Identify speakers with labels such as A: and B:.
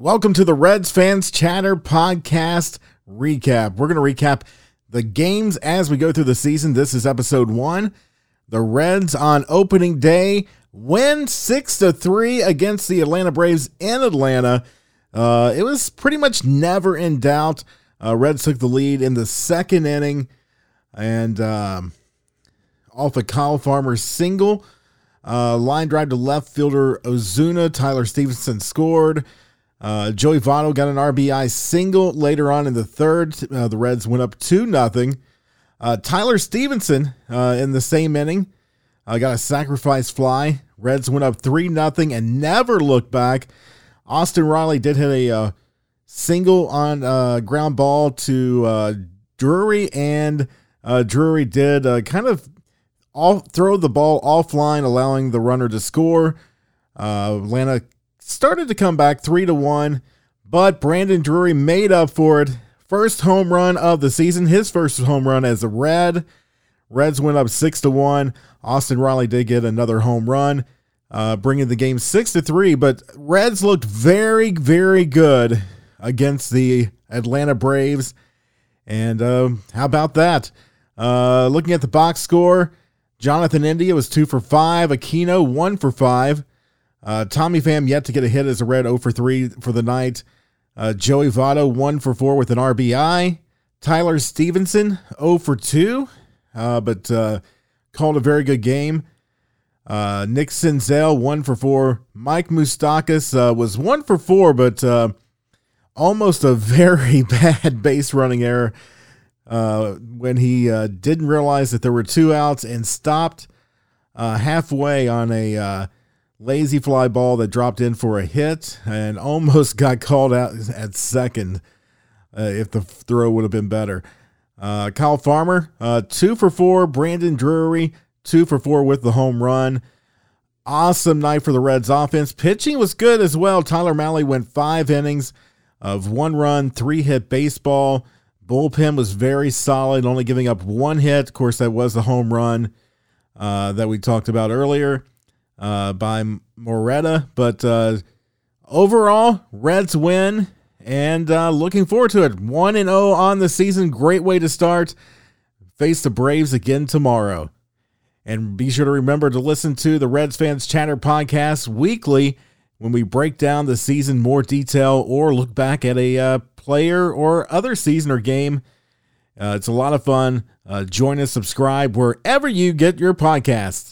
A: Welcome to the Reds Fans Chatter Podcast recap. We're going to recap the games as we go through the season. This is episode one. The Reds on opening day win six to three against the Atlanta Braves in Atlanta. Uh, it was pretty much never in doubt. Uh, Reds took the lead in the second inning, and um, off a Kyle Farmer single, uh, line drive to left fielder Ozuna, Tyler Stephenson scored. Uh, Joey Votto got an RBI single later on in the third. Uh, the Reds went up 2 nothing. Uh, Tyler Stephenson uh, in the same inning uh, got a sacrifice fly. Reds went up 3 nothing and never looked back. Austin Riley did hit a uh, single on ground ball to Drury, and Drury did kind of all, throw the ball offline, allowing the runner to score. Atlanta started to come back three to one, but Brandon Drury made up for it. First home run of the season, his first home run as a Red. Reds went up six to one. Austin Riley did get another home run, uh, bringing the game six to three. But Reds looked very, very good against the Atlanta Braves. And uh, how about that? Uh, looking at the box score, Jonathan India was two for five. Aquino one for five. Uh, Tommy Pham yet to get a hit as a red 0 for 3 for the night. Uh, Joey Votto 1 for 4 with an RBI. Tyler Stephenson 0 for 2, uh, but uh, called a very good game. Uh, Nick Senzel 1 for 4. Mike Moustakas uh, was 1 for 4, but almost a very bad base running error when he didn't realize that there were two outs and stopped halfway on a lazy fly ball that dropped in for a hit and almost got called out at second uh, if the throw would have been better. Uh, Kyle Farmer, uh, two for four. Brandon Drury, two for four with the home run. Awesome night for the Reds offense. Pitching was good as well. Tyler Mahle went five innings of one run, three hit baseball. Bullpen was very solid, only giving up one hit. Of course, that was the home run uh, that we talked about earlier uh, by Moreta. But uh, overall, Reds win and uh, looking forward to it. 1 and 0 on the season. Great way to start. Face the Braves again tomorrow. And be sure to remember to listen to the Reds Fans Chatter podcast weekly when we break down the season more detail or look back at a uh, player or other season or game. Uh, it's a lot of fun. Uh, join us, subscribe wherever you get your podcasts.